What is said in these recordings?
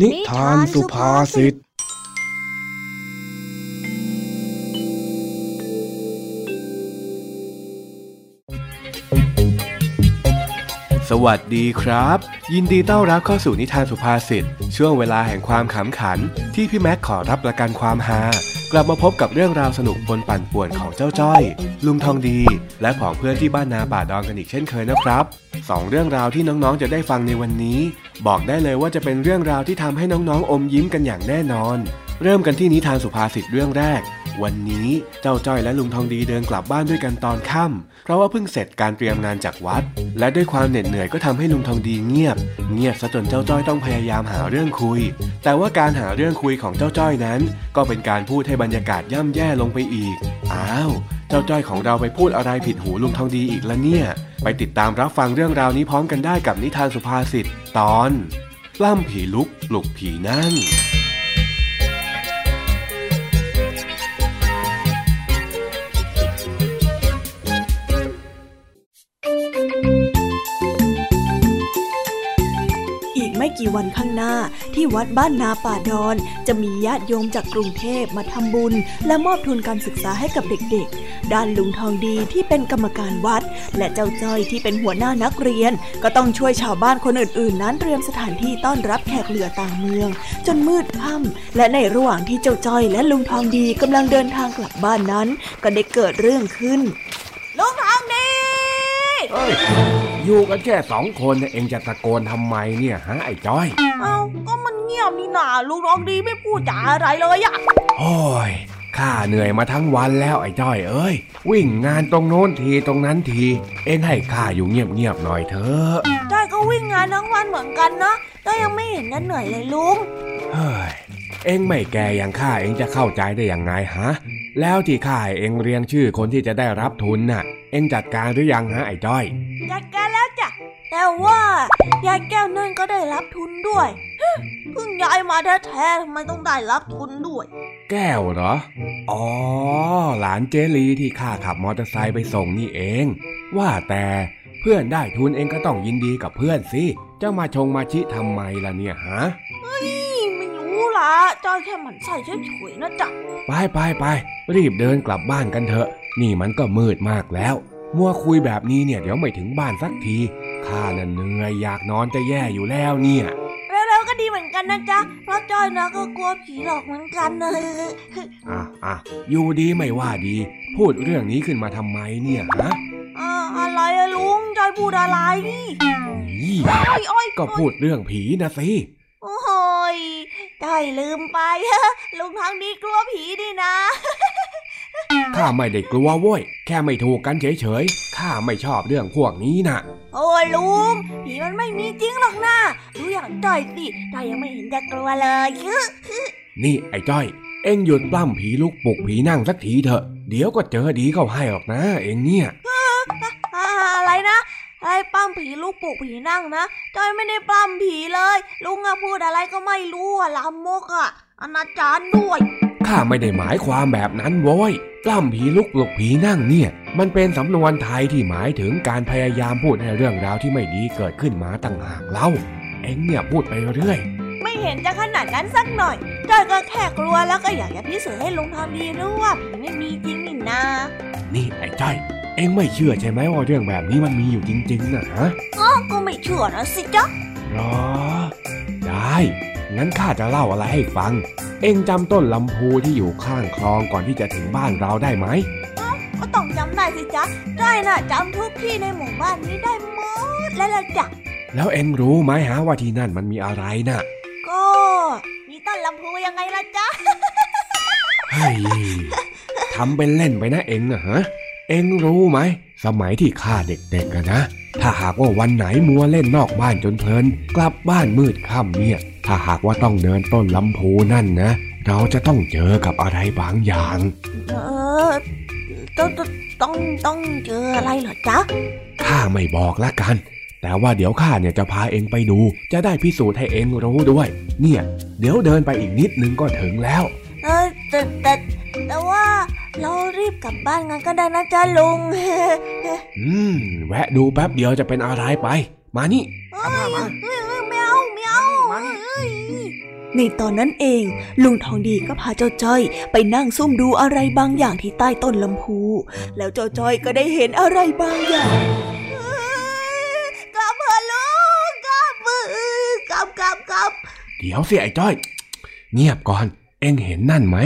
นิทานสุภาษิตสวัสดีครับ ยินดีต้อนรับเข้าสู่นิทานสุภาษิตช่วงเวลาแห่งความขำขัน ที่พี่แม็กขอรับประกันความฮากลับมาพบกับเรื่องราวสนุกบนปั่นป่วนของเจ้าจ้อย ลุงทองดี และผองเพื่อนที่บ้านนาป่าดองกันอีกเช่นเคยนะครับสองเรื่องราวที่น้องๆจะได้ฟังในวันนี้ บอกได้เลยว่าจะเป็นเรื่องราวที่ทำให้น้องๆอมยิ้มกันอย่างแน่นอน เริ่มกันที่นิทานสุภาษิตเรื่องแรก วันนี้เจ้าจ้อยและลุงทองดีเดินกลับบ้านด้วยกันตอนค่ำเพราะว่าเพิ่งเสร็จการเตรียมงานจากวัด และด้วยความเหน็ดเหนื่อยก็ทำให้ลุงทองดีเงียบ เงียบซะจนเจ้าจ้อยต้องพยายามหาเรื่องคุย แต่ว่าการหาเรื่องคุยของเจ้าจ้อยนั้น ก็เป็นการพูดให้บรรยากาศย่ำแย่ลงไปอีก อ้าว เจ้าจ้อยของเราไปพูดอะไรผิดหูลุงทองดีอีกแล้วเนี่ย ไปติดตามรับฟังเรื่องราวนี้พร้อมกันได้กับนิทานสุภาษิตตอน ปล้ำผีลุกปลุกผีนั่ง กี่วันข้างหน้า ที่วัดบ้านนาป่าดอน จะมีญาติโยมจากกรุงเทพมาทำบุญ และมอบทุนการศึกษาให้กับเด็กๆ ด้านลุงทองดีที่เป็นกรรมการวัด และเจ้าจ้อยที่เป็นหัวหน้านักเรียน ก็ต้องช่วยชาวบ้านคนอื่นๆ นั้นเตรียมสถานที่ต้อนรับแขกเหลือต่างเมือง จนมืดค่ำและในระหว่างที่เจ้าจ้อยและลุงทองดีกำลังเดินทางกลับบ้านนั้น ก็ได้เกิดเรื่องขึ้น อยู่กันแค่สองคนเองจะตะโกนทำไมเนี่ยฮะไอ้จ้อย เอ้าก็มันเงียบนี่นาลูกน้องดีไม่พูดจาอะไรเลยอะโอ้ยข้าเหนื่อยมาทั้งวันแล้วไอ้จ้อยเอ้ย วิ่งงานตรงโน้นทีตรงนั้นที เอ็งให้ข้าอยู่เงียบๆหน่อยเถอะจ้อยก็วิ่งงานทั้งวันเหมือนกันนะแต่ยังไม่เห็นกันเหนื่อยเลยลุง เฮ้ย เอ็งไม่แก่อย่างข้าเอ็งจะเข้าใจได้อย่างไงฮะ แล้วที่ข้าเอ็งเรียงชื่อคนที่จะได้รับทุนน่ะ เอ็งจัดการหรือยังฮะไอ้จ้อย จัดการแล้วจ้ะ แต่ว่ายายแก้วนั่นก็ได้รับทุนด้วยเพิ่งย้ายมาแท้ๆทำไมต้องได้รับทุนด้วย แก้วเหรอ อ๋อ หลานเจลีที่ข้าขับมอเตอร์ไซค์ไปส่งนี่เอง ว่าแต่เพื่อนได้ทุนเองก็ต้องยินดีกับเพื่อนสิจะมาชงมาชิทำไมล่ะเนี่ยฮะเฮ้ยไม่รู้ ละจอยแค่หมันใส่เฉยๆนะจ๊ะ ไปไปไปรีบเดินกลับบ้านกันเถอะ นี่มันก็มืดมากแล้ว มัวคุยแบบนี้เนี่ยเดี๋ยวไม่ถึงบ้านสักทีข้าน่ะเหนื่อยอยากนอนจะแย่อยู่แล้วเนี่ยเร็วๆก็ดีเหมือนกันนะจ๊ะ เพราะจ้อยนะก็กลัวผีหลอกเหมือนกันเลยอะอะอยู่ดีไม่ว่าดี พูดเรื่องนี้ขึ้นมาทำไมเนี่ยฮะอ่าอะไรอะลุงจอยพูดอะไรนี่ก็พูดเรื่องผีนะสิโอ้ ยจอยลืมไปลุงทางนี้กลัวผีดีนะข้าไม่ได้กลัวโว้ย แค่ไม่ถูกกันเฉยๆ ข้าไม่ชอบเรื่องพวกนี้นะโอ้ลุง ผีมันไม่มีจริงหรอกนะดูอย่างจ้อยสิจ้อยยังไม่เห็นจะกลัวเลยนี่ไอ้จ้อย เอ็งหยุดปล้ำผีลุกปลุกผีนั่งสักทีเถอะ เดี๋ยวก็เจอดีเข้าให้หรอกนะ เอ็งเนี่ย อะไรนะอะ ไรปั้มผีลูกปลุกผีนั่งนะจ้อยไม่ได้ปั้มผีเลย ลุงอะพูดอะไรก็ไม่รู้อะลามกอะอนาจารด้วยข้าไม่ได้หมายความแบบนั้นโว้ยปล้ำผีลุกหลกผีนั่งเนี่ย มันเป็นสำนวนไทยที่หมายถึงการพยายามพูดให้เรื่องราวที่ไม่ดีเกิดขึ้นมาต่างหากเล่า เอ็งเนี่ยพูดไปเรื่อย ไม่เห็นจะขนาดนั้นสักหน่อยจอยก็แค่กลัวแล้วก็อยากจะพิสูจน์ให้ลุงทำดีรู้ว่าผีไม่มีจริงนี่นา นี่ไอ้จ้อย เอ็งไม่เชื่อใช่ไหมว่าเรื่องแบบนี้มันมีอยู่จริงๆนะฮะอ๋อก็ไม่เชื่อนะสิจ๊ะรอ ได้ งั้นข้าจะเล่าอะไรให้ฟัง เอ็งจำต้นลำพูที่อยู่ข้างคลองก่อนที่จะถึงบ้านเราได้ไหมก็ต้องจำได้สิจ๊ะ ได้น่ะจำทุกที่ในหมู่บ้านนี้ได้หมดแล้วละจ้ะ แล้วเอ็งรู้ไหมฮะว่าที่นั่นมันมีอะไรน่ะ ก็ มีต้นลำพูยังไงล่ะจ๊ะ เฮ้ยทำเป็นเล่นไปนะเอ็งอะฮะ เอ็งรู้ไหม สมัยที่ข้าเด็กๆอะนะ ถ้าหากว่าวันไหนมัวเล่นนอกบ้านจนเพลิน กลับบ้านมืดค่ำเนี่ย ถ้าหากว่าต้องเดินต้นลำพูนั่นนะ เราจะต้องเจอกับอะไรบางอย่างเออต้องต้องต้องเจออะไรเหรอจ๊ะข้าไม่บอกละกัน แต่ว่าเดี๋ยวข้าเนี่ยจะพาเองไปดู จะได้พิสูจน์ให้เองรู้ด้วย เนี่ย เดี๋ยวเดินไปอีกนิดนึงก็ถึงแล้ว เออแต่แต่แต่ว่า เรารีบกลับบ้านกันก็ได้นะจ๊ะลุง อืม แวะดูแป๊บเดียวจะเป็นอะไรไป มานี่เอ้ยเอ้ยเอ้ยไม่เอาไม่เอามานี่เอ้ยในตอนนั้นเอง ลุงทองดีก็พาเจ้าจ้อย ไปนั่งซุ่มดูอะไรบางอย่างที่ใต้ต้นลำพู แล้วเจ้าจ้อยก็ได้เห็นอะไรบางอย่างกลับเถอะลุงกลับเอ้ยกลับกลับกลับเดี๋ยวสิไอ้จ้อย เงียบก่อน เอ็งเห็นนั่นไหม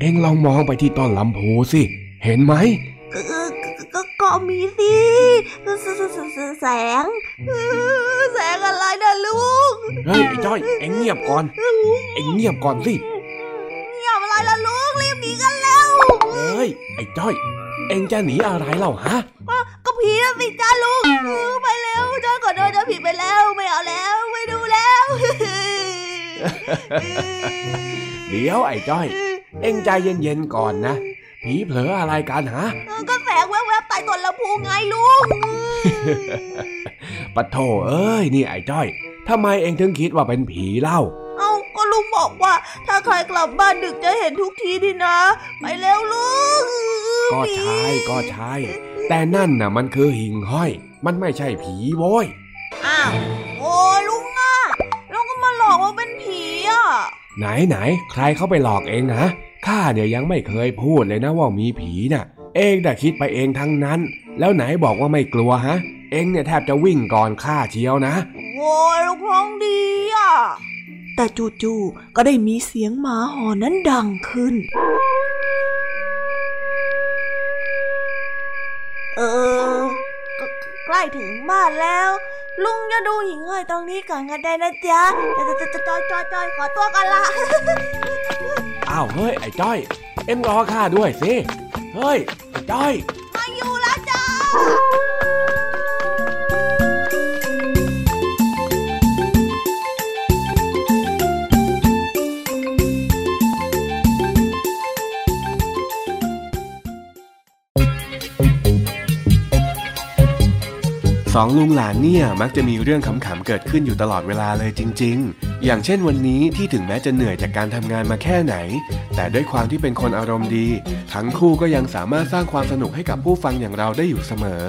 เอ็งลองมองไปที่ต้นลำพูสิ เห็นไหมเออก็ก็ก็มีสิแสแสแสแสแสงเออแสงอะไรนะลุง เฮ้ยไอ้จ้อย เอ็งเงียบก่อน เอ็งเงียบก่อนสิ เงียบอะไรล่ะลุงรีบหนีกันแล้วเฮ้ยไอ้จ้อย เอ็งจะหนีอะไรเล่าฮะ ก็ผีนะสิจ้าลุงเออไปแล้วจ้าขอโทษจะผิดไปแล้วไม่เอาแล้วไม่ดูแล้ว เดี๋ยวไอ้จ้อย เอ็งใจเย็นๆก่อนนะ ผีเผลออะไรกันฮะเออก็แสงแวบๆใต้ต้นลำพูไงลุงปะโถเอ้ยนี่ไอ้จ้อยทำไมเอ็งถึงคิดว่าเป็นผีเล่า เอาก็ลุงบอกว่า ถ้าใครกลับบ้านดึกจะเห็นทุกทีดีนะ ไปเร็วลุง ก็ใช่ก็ใช่ แต่นั่นน่ะมันคือหิ่งห้อย มันไม่ใช่ผีโว้ย อ้าว โอ้ลุง ไหนไหนใครเข้าไปหลอกเองนะข้าเนี่ยยังไม่เคยพูดเลยนะว่ามีผีน่ะ เองแต่คิดไปเองทั้งนั้น แล้วไหนบอกว่าไม่กลัวฮะ เองเนี่ยแทบจะวิ่งก่อนข้าเชียวนะโอ้ยลุงท้องดีอะแต่จู่ๆก็ได้มีเสียงหมาหอนนั้นดังขึ้น เออใกล้ถึงบ้านแล้ว ลุงจะดูหิ่งห้อยตรงนี้ก่อนก็ได้นะจ๊ะจะจะจะจอยจอยจอยขอตัวกันละอ้าวเฮ้ยไอ้จ้อย เอ็งรอข้าด้วยสิ เฮ้ยไอ้จ้อย มาอยู่แล้วจ้า สองลุงหลานเนี่ยมักจะมีเรื่องขำๆเกิดขึ้นอยู่ตลอดเวลาเลยจริง ๆ อย่างเช่นวันนี้ที่ถึงแม้จะเหนื่อยจากการทำงานมาแค่ไหน แต่ด้วยความที่เป็นคนอารมณ์ดี ทั้งคู่ก็ยังสามารถสร้างความสนุกให้กับผู้ฟังอย่างเราได้อยู่เสมอ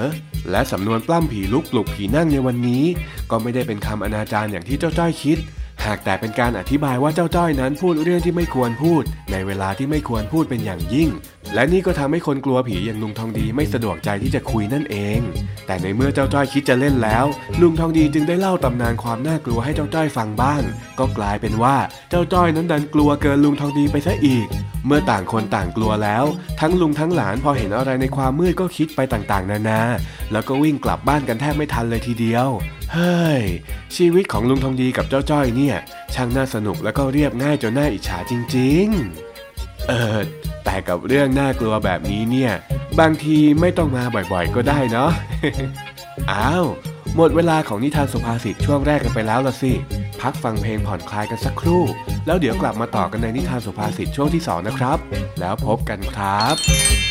และสำนวนปล้ำผีลุกปลุกผีนั่งในวันนี้ ก็ไม่ได้เป็นคำอนาจารอย่างที่เจ้าจ้อยคิด หากแต่เป็นการอธิบายว่าเจ้าจ้อยนั้นพูดเรื่องที่ไม่ควรพูด ในเวลาที่ไม่ควรพูดเป็นอย่างยิ่งและนี่ก็ทำให้คนกลัวผีอย่างลุงทองดีไม่สะดวกใจที่จะคุยนั่นเอง แต่ในเมื่อเจ้าจ้อยคิดจะเล่นแล้ว ลุงทองดีจึงได้เล่าตำนานความน่ากลัวให้เจ้าจ้อยฟังบ้าง ก็กลายเป็นว่าเจ้าจ้อยนั้นดันกลัวเกินลุงทองดีไปซะอีก เมื่อต่างคนต่างกลัวแล้ว ทั้งลุงทั้งหลานพอเห็นอะไรในความมืดก็คิดไปต่างๆ นานา แล้วก็วิ่งกลับบ้านกันแทบไม่ทันเลยทีเดียว เฮ้ย ชีวิตของลุงทองดีกับเจ้าจ้อยเนี่ย ช่างน่าสนุกแล้วก็เรียบง่ายจนน่าอิจฉาจริง ๆ เออ แต่กับเรื่องน่ากลัวแบบนี้เนี่ย บางทีไม่ต้องมาบ่อยๆ ก็ได้เนาะ อ้าว หมดเวลาของนิทานสุภาษิตช่วงแรกกันไปแล้วละสิ พักฟังเพลงผ่อนคลายกันสักครู่ แล้วเดี๋ยวกลับมาต่อกันในนิทานสุภาษิตช่วงที่สองนะครับ แล้วพบกันครับ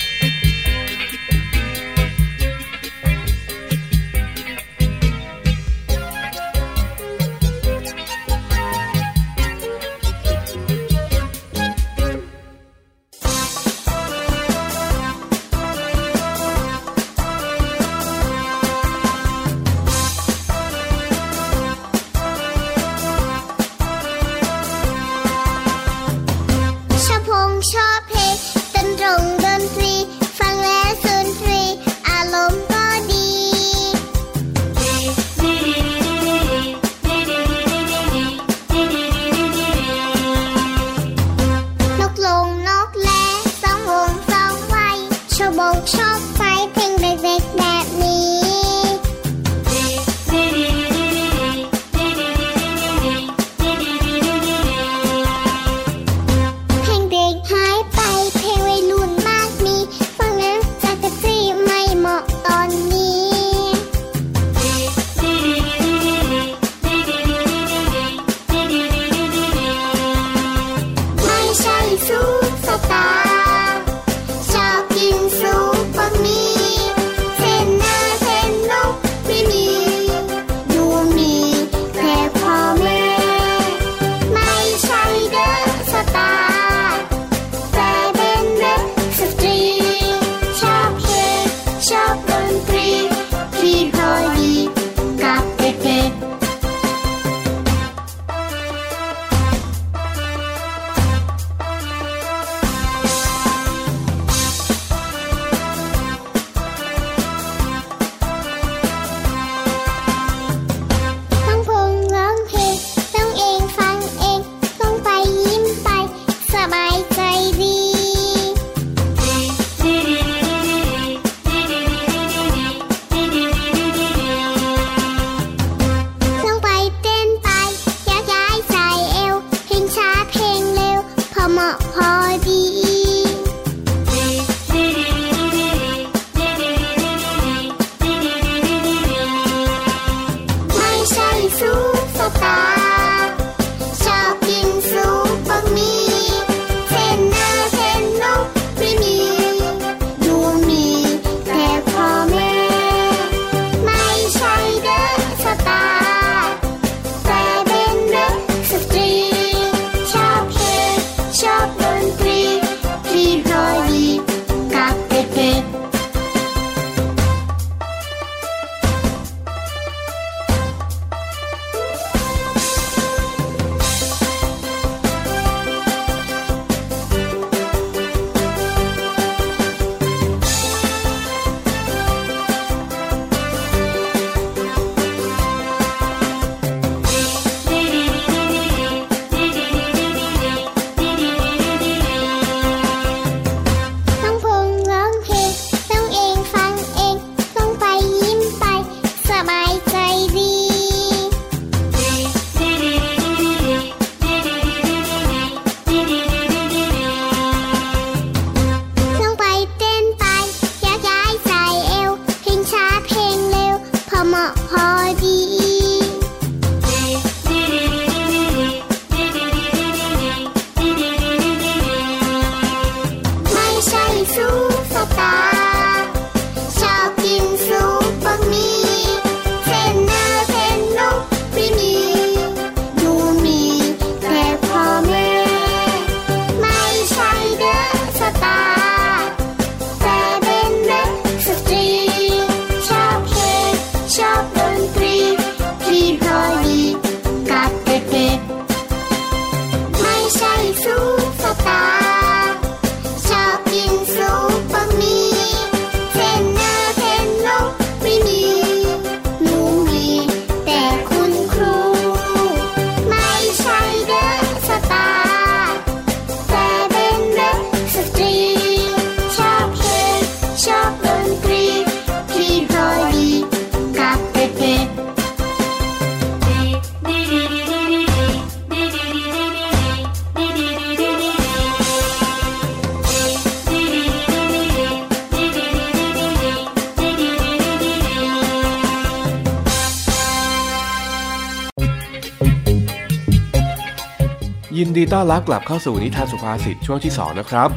อนรับกลับเข้าสู่นิทานสุภาษิตช่วงที่ 2 นะครับ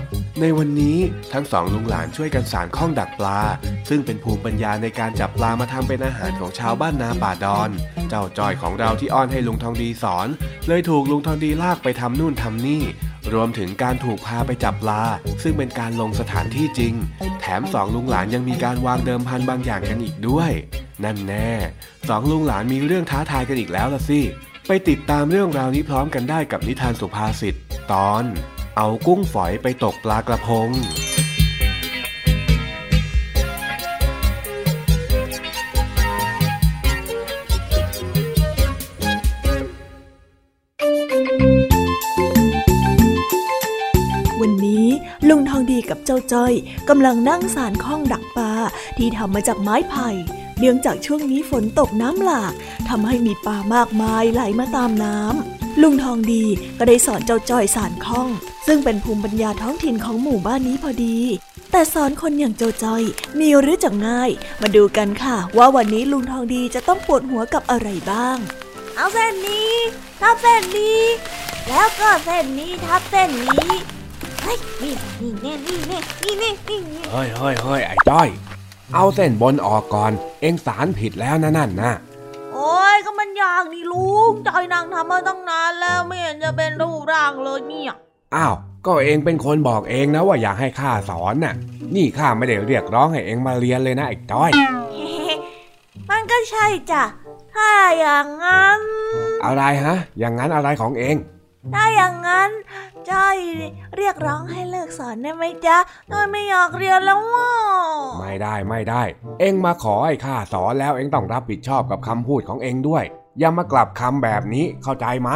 ในวันนี้ทั้งสองลุงหลานช่วยกันสารข้องดักปลา ซึ่งเป็นภูมิปัญญาในการจับปลามาทำเป็นอาหารของชาวบ้านนาป่าดอน เจ้าจอยของเราที่อ้อนให้ลุงทองดีสอน เลยถูกลุงทองดีลากไปทำนู่นทำนี่ รวมถึงการถูกพาไปจับปลา ซึ่งเป็นการลงสถานที่จริง แถมสองลุงหลานยังมีการวางเดิมพันบางอย่างกันอีกด้วย นั่นแน่สองลุงหลานมีเรื่องท้าทายกันอีกแล้วละสิ ไปติดตามเรื่องราวนี้พร้อมกันได้กับนิทานสุภาษิตตอน เอากุ้งฝอยไปตกปลากระพง วันนี้ลุงทองดีกับเจ้าจ้อยกำลังนั่งสารข้องดักปลาที่ทำมาจากไม้ไผ่เนื่องจากช่วงนี้ฝนตกน้ำหลากทำให้มีปลามากมายไหลมาตามน้ำลุงทองดีก็ได้สอนเจ้าจ้อยสารข้อง ซึ่งเป็นภูมิปัญญาท้องถิ่นของหมู่บ้านนี้พอดี แต่สอนคนอย่างเจ้าจ้อยมีหรือจะง่าย มาดูกันค่ะ ว่าวันนี้ลุงทองดีจะต้องปวดหัวกับอะไรบ้าง เอาเส้นนี้ทับเส้นนี้ แล้วก็เส้นนี้ทับเส้นนี้เฮ้ยนี่นี่แน่นี่แน่นี่แน่นี่แน่เฮ้ยเฮ้ยเฮ้ยไอ้จ้อย เอาเส้นบนออกก่อน เอ็งสารผิดแล้วนะนั่นนะโอ้ยก็มันยากนี่ลุงจอยนางทำมาตั้งนานแล้วไม่เห็นจะเป็นรูปร่างเลยเนี่ยอ้าวก็เองเป็นคนบอกเองนะว่าอยากให้ข้าสอนน่ะ นี่ข้าไม่ได้เรียกร้องให้เองมาเรียนเลยนะไอ้จ้อย มันก็ใช่จ้ะ ถ้าอย่างนั้น อะไรฮะ อย่างนั้นอะไรของเอง ถ้าอย่างนั้น จ้อยเรียกร้องให้เลิกสอนได้ไหมจ๊ะจ้อยไม่อยากเรียนแล้วว่ะไม่ได้ไม่ได้ เอ็งมาขอให้ข้าสอนแล้วเอ็งต้องรับผิดชอบกับคำพูดของเอ็งด้วย อย่ามากลับคำแบบนี้เข้าใจไหม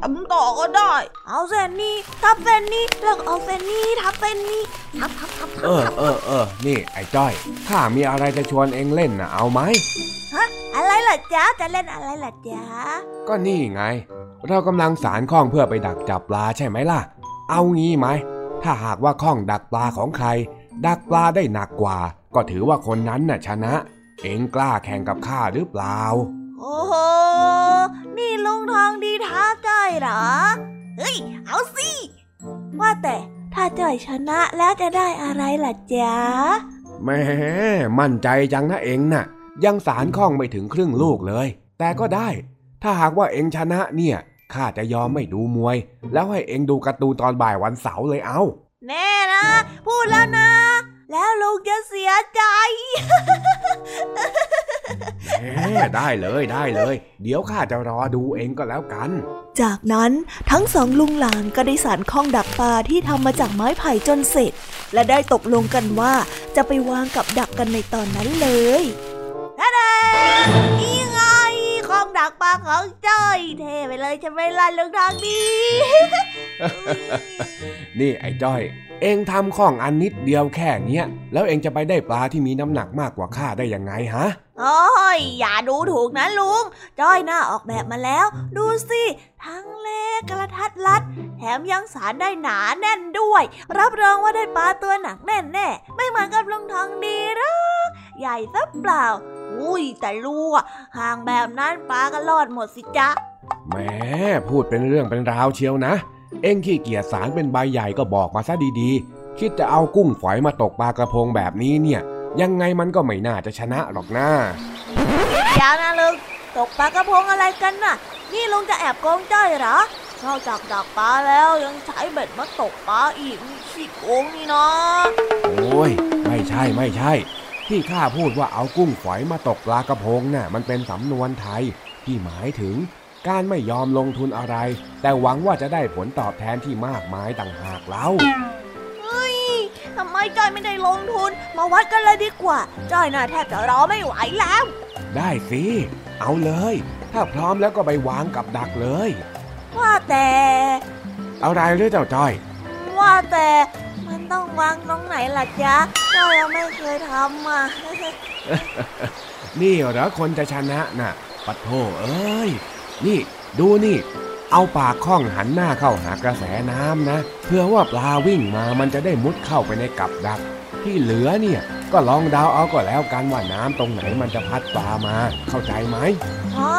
ทำต่อก็ได้ เอาเส้นนี้ทับเส้นนี้แล้วเอาเส้นนี้ทับเส้นนี้ทับทับทับเออเออเออนี่ไอ้จ้อยข้ามีอะไรจะชวนเอ็งเล่นนะเอาไหมฮะอะไรล่ะจ๊ะจะเล่นอะไรล่ะจ๊ะก็นี่ไง เรากำลังสารข้องเพื่อไปดักจับปลาใช่ไหมล่ะ เอางี้ไหมถ้าหากว่าข้องดักปลาของใคร ดักปลาได้หนักกว่า ก็ถือว่าคนนั้นน่ะชนะ เอ็งกล้าแข่งกับข้าหรือเปล่า โอ้โห นี่ลุงทองดีท้าใจเหรอ เฮ้ย เอาสิ ว่าแต่ถ้าจ่อยชนะแล้วจะได้อะไรล่ะจ๊ะแม่มั่นใจจังนะเอ็งน่ะ ยังสารข้องไม่ถึงครึ่งลูกเลย แต่ก็ได้ ถ้าหากว่าเอ็งชนะเนี่ยข้าจะยอมไม่ดูมวย แล้วให้เองดูการ์ตูนตอนบ่ายวันเสาร์เลยเอา แน่นะ พูดแล้วนะ แล้วลุงจะเสียใจ ได้เลยได้เลย เดี๋ยวข้าจะรอดูเองก็แล้วกัน จากนั้นทั้งสองลุงหลานก็ได้สารข้องดักปลาที่ทำมาจากไม้ไผ่จนเสร็จ และได้ตกลงกันว่าจะไปวางกับดักกันในตอนนั้นเลยท่าเดองดักปลาของจ้อยเท่ไปเลยจะไม่ล่ะลุงทางดีนี่ไอ้จ้อย เองทำข้องอันนิดเดียวแค่เนี้ย แล้วเองจะไปได้ปลาที่มีน้ำหนักมากกว่าข้าได้ยังไงฮะโอ้ยอย่าดูถูกนะลุง จ้อยหน้าออกแบบมาแล้ว ดูสิ ทั้งเล็กกระทัดรัด แถมยังสารได้หนาแน่นด้วย รับรองว่าได้ปลาตัวหนักแน่นแน่ไม่เหมือนกับลุงทองดีหรอกใหญ่ซะเปล่า อุ้ยแต่ลูกห่างแบบนั้นปลาก็รอดหมดสิจ๊ะแหมพูดเป็นเรื่องเป็นราวเชียวนะ เอ็งขี้เกียจสารเป็นใบใหญ่ก็บอกมาซะดีๆ คิดจะเอากุ้งฝอยมาตกปลากระพงแบบนี้เนี่ย ยังไงมันก็ไม่น่าจะชนะหรอกนะอย่านะลุงตกปลากระพงอะไรกันน่ะ นี่ลุงจะแอบโกงจ้อยเหรอนอกจากดักปลาแล้วยังใช้เบ็ดมาตกปลาอีกขี้โกงนี่นะโอ้ยไม่ใช่ไม่ใช่ ที่ข้าพูดว่าเอากุ้งฝอยมาตกปลากระพงน่ะมันเป็นสำนวนไทย ที่หมายถึง การไม่ยอมลงทุนอะไร แต่หวังว่าจะได้ผลตอบแทนที่มากมายต่างหากเล่าเฮ้ยทำไมจ้อยไม่ได้ลงทุน มาวัดกันเลยดีกว่า จ้อยน่าแทบจะรอไม่ไหวแล้ว ได้สิ เอาเลย ถ้าพร้อมแล้วก็ไปวางกับดักเลย ว่าแต่อะไรเรื่องเจ้าจ้อย ว่าแต่มันต้องวางตรงไหนล่ะจ๊ะจ้อยยังไม่เคยทำอะนี่เหรอคนจะชนะน่ะ ปัดโทเอ้ย นี่ดูนี่ เอาปากข้องหันหน้าเข้าหากระแสน้ำนะ เพื่อว่าปลาวิ่งมามันจะได้มุดเข้าไปในกับดัก ที่เหลือเนี่ยก็ลองเดาเอาก็แล้วกันว่าน้ำตรงไหนมันจะพัดปลามา เข้าใจไหมอ๋อ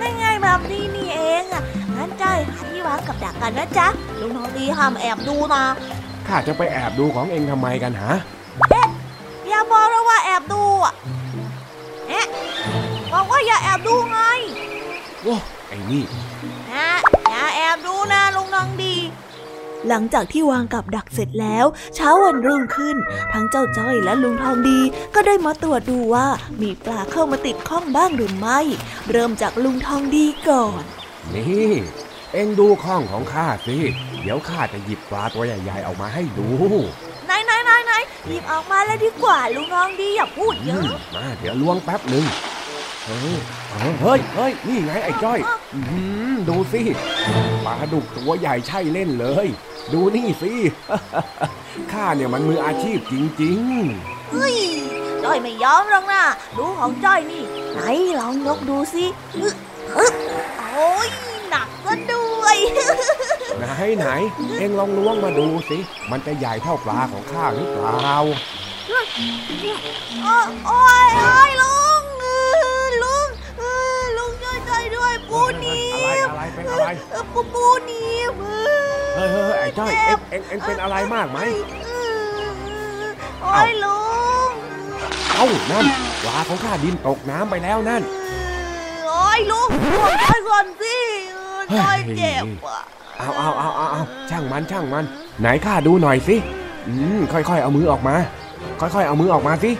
ง่ายๆแบบนี้นี่เองอะงั้นจ้อยหาที่วางกับดักกันนะจ๊ะลุงทองดีห้ามแอบดูนะข้าจะไปแอบดูของเองทำไมกันฮะเอ๊ะอย่าบอกนะว่าแอบดูอะเอ๊ะบอกว่าอย่าแอบดูไง โอ้ไอ้นี่นะอย่าแอบดูนะลุงน้องดี หลังจากที่วางกับดักเสร็จแล้ว เช้าวันรุ่งขึ้น ทั้งเจ้าจ้อยและลุงทองดีก็ได้มาตรวจดูว่ามีปลาเข้ามาติดข้องบ้างหรือไม่ เริ่มจากลุงทองดีก่อน นี่เอ็งดูข้องของข้าสิ เดี๋ยวข้าจะหยิบปลาตัวใหญ่ๆออกมาให้ดูไหนไหนไหนไหนหยิบออกมาแล้วดีกว่าลุงทองดีอย่าพูดเยอะมาเดี๋ยวล้วงแป๊บหนึ่ง เฮ้ยเฮ้ยเฮ้ยนี่ไงไอ้จ้อยดูสิปลาดุกตัวใหญ่ใช่เล่นเลย ดูนี่สิ ข้าเนี่ยมันมืออาชีพจริงๆเฮ้ยจ้อยไม่ยอมหรอกนะดูของจ้อยนี่ ไหนลองยกดูสิโอ้ยหนักก็ด้วยไหนไหนเอ็งลองล้วงมาดูสิ มันจะใหญ่เท่าปลาของข้าหรือเปล่า โอ้ยโอ้ยลุง ปูนีอะไรอะไรเป็นอะไร ปูปูนีเฮ้ยเฮ้ยไอ้จ้อยเอ็งเอ็งเอ็งเป็นอะไรมากไหมโอ้ยลุงเอ้านั่นปลาของข้าดินตกน้ำไปแล้วนั่นโอ้ยลุงปล่อยก่อนสิจ้อยเจ็บเอาเอาเอาเอาเอาช่างมันช่างมัน ไหนข้าดูหน่อยสิอืมค่อยๆเอามือออกมา ค่อยๆเอามือออกมาสิ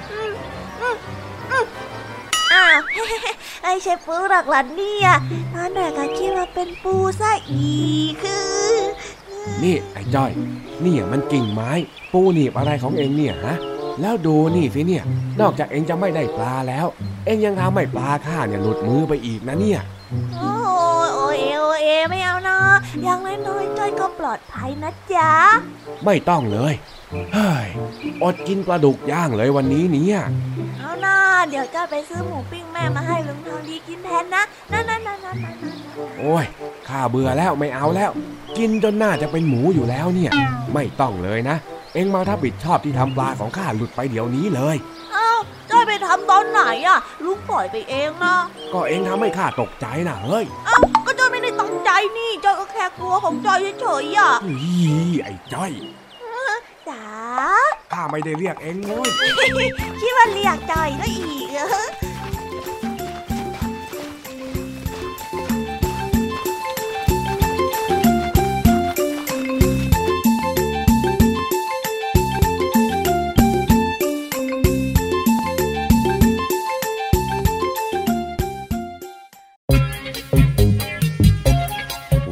ไม่ใช่ปูหรอกล่ะเนี่ยตอนแรกก็คิดว่าเป็นปูซะอีกคือนี่ไอ้จ้อย นี่มันกิ่งไม้ ปูหนีบอะไรของเองเนี่ยฮะแล้วดูนี่สิเนี่ย นอกจากเองจะไม่ได้ปลาแล้ว เองยังทำให้ปลาข้าเนี่ยหลุดมือไปอีกนะเนี่ยโอ้โอเอโอเอไม่เอานะอย่างน้อยๆจ้อยก็ปลอดภัยนะจ๊ะ ไม่ต้องเลย เฮ้ยอดกินปลาดุกย่างเลยวันนี้เนี่ยเอาหน้าเดี๋ยวจ้าไปซื้อหมูปิ้งแม่มาให้ลุงทองดีกินแทนนะนั่นนั่นนั่นนั่นโอ้ยข้าเบื่อแล้วไม่เอาแล้ว กินจนหน้าจะเป็นหมูอยู่แล้วเนี่ย ไม่ต้องเลยนะ เอ็งมาถ้าบิดชอบที่ทำปลาของข้าหลุดไปเดี๋ยวนี้เลยเอ้าจ้าไปทำตอนไหนอะลุงปล่อยไปเองนะก็เอ็งทำให้ข้าตกใจนะเฮ้ยเอ้าก็จ้าไม่ได้ตั้งใจนี่จ้าก็แค่กลัวของจ้อยเฉยๆอะไอ้จ้อย จ๋าข้าไม่ได้เรียกเองเลยคิดว่าเรียกจอยก็อีก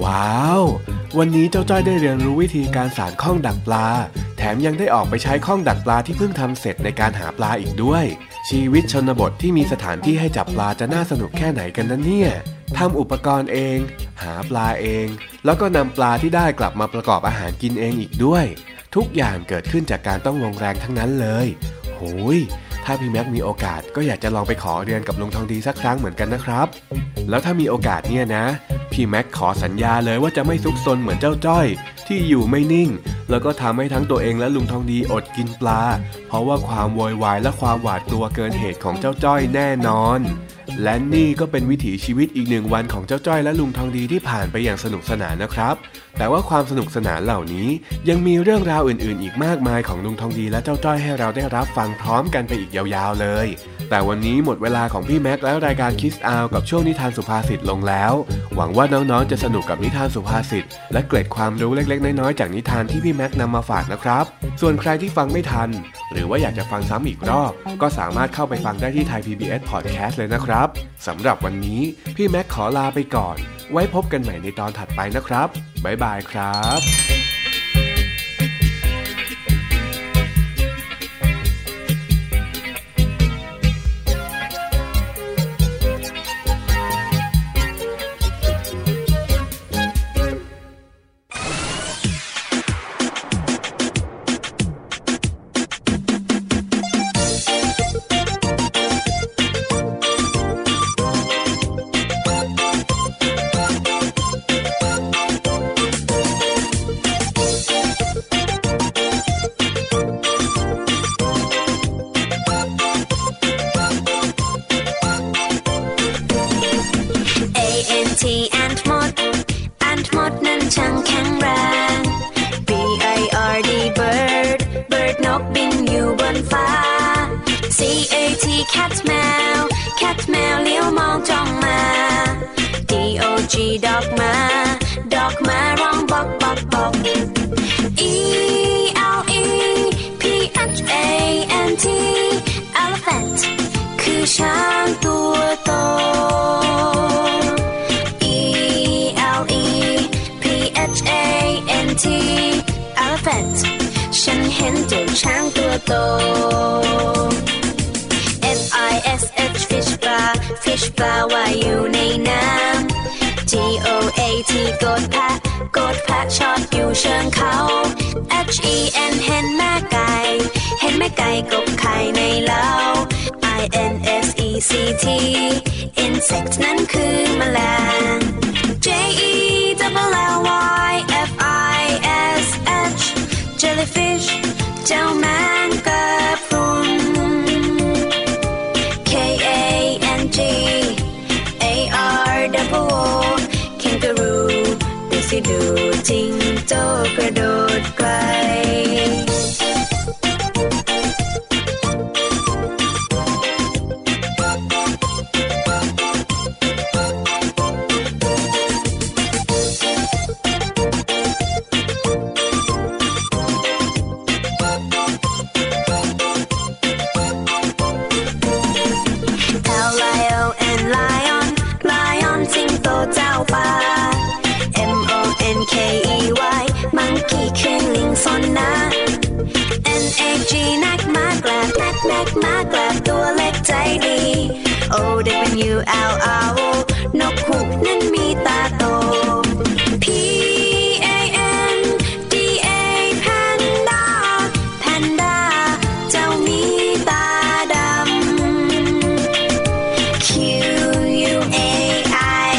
ว้าววันนี้เจ้าจ้อยได้เรียนรู้วิธีการสารข้องดักปลาแถ มยังได้ออกไปใช้ข้องดักปลาที่เพิ่งทำเสร็จในการหาปลาอีกด้วย ชีวิตชนบทที่มีสถานที่ให้จับปลาจะน่าสนุกแค่ไหนกันนะเนี่ยทำอุปกรณ์เอง หาปลาเอง แล้วก็นำปลาที่ได้กลับมาประกอบอาหารกินเองอีกด้วย ทุกอย่างเกิดขึ้นจากการต้องลงแรงทั้งนั้นเลยโหย ถ้าพี่แม็กมีโอกาสก็อยากจะลองไปขอเรียนกับลุงทองดีสักครั้งเหมือนกันนะครับ แล้วถ้ามีโอกาสเนี่ยนะ พี่แม็กขอสัญญาเลยว่าจะไม่ซุกซนเหมือนเจ้าจ้อย ที่อยู่ไม่นิ่ง แล้วก็ทำให้ทั้งตัวเองและลุงทองดีอดกินปลา เพราะว่าความโวยวายและความหวาดกลัวเกินเหตุของเจ้าจ้อยแน่นอน และนี่ก็เป็นวิถีชีวิตอีกหนึ่งวันของเจ้าจ้อยและลุงทองดีที่ผ่านไปอย่างสนุกสนานนะครับ แต่ว่าความสนุกสนานเหล่านี้ยังมีเรื่องราวอื่นๆ อีกมากมายของลุงทองดีและเจ้าจ้อยให้เราได้รับฟังพร้อมกันไปอีกยาวๆเลย แต่วันนี้หมดเวลาของพี่แม็กและรายการคิสอาวกับช่วงนิทานสุภาษิตลงแล้ว หวังว่าน้องๆจะสนุกกับนิทานสุภาษิตและเกร็ดความรู้เล็กๆ น้อยๆจากนิทานที่พี่แม็กนำมาฝากนะครับ ส่วนใครที่ฟังไม่ทัน หรือว่าอยากจะฟังซ้ำอีกรอบ ก็สามารถเข้าไปฟังได้ที่ไทย PBS Podcast เลยนะครับสำหรับวันนี้พี่แม็กขอลาไปก่อน ไว้พบกันใหม่ในตอนถัดไปนะครับ บ๊ายบายครับ A T cat แมว cat แมวเลี้ยวมองจ้องมา D O G dog มา dog มาร้องบอกบอกบอก E L E P H A N T elephant คือช้างตัวโต E L E P H A N T elephant ฉันเห็นเจ้าช้างตัวโต fish ปลาว่ายอยู่ในน้ำ G O A T กดแพะกดแพะชอดอยู่เชิงเขา H E N เห็นแม่ไก่ เห็นแม่ไก่กบไข่ในเล้า I N S E C T insect นั้นคือแมลง O W L R O นกฮูกนั้นมีตาโต P A N D A panda panda เจ้ามีตาดำ Q U A I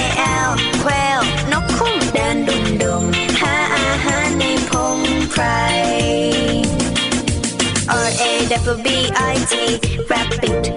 L แควลนกคุ้มเดินดุมดุมหาอาหารในพงไพร R A W B I T rabbit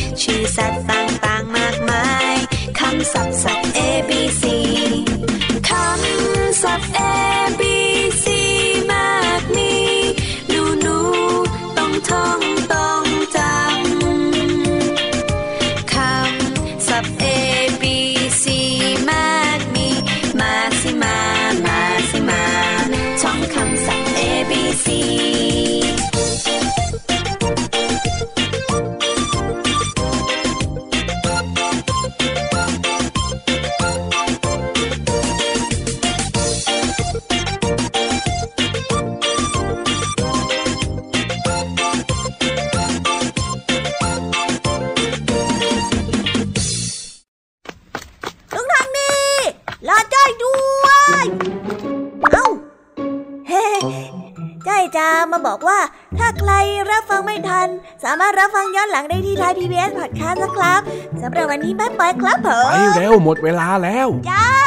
ามารถรับฟังย้อนหลังได้ที่ไทยพีบีเอสพอดแคสต์นะครับสำหรับวันนี้บ๊ายบายครับผมไปเร็วหมดเวลาแล้วจ้า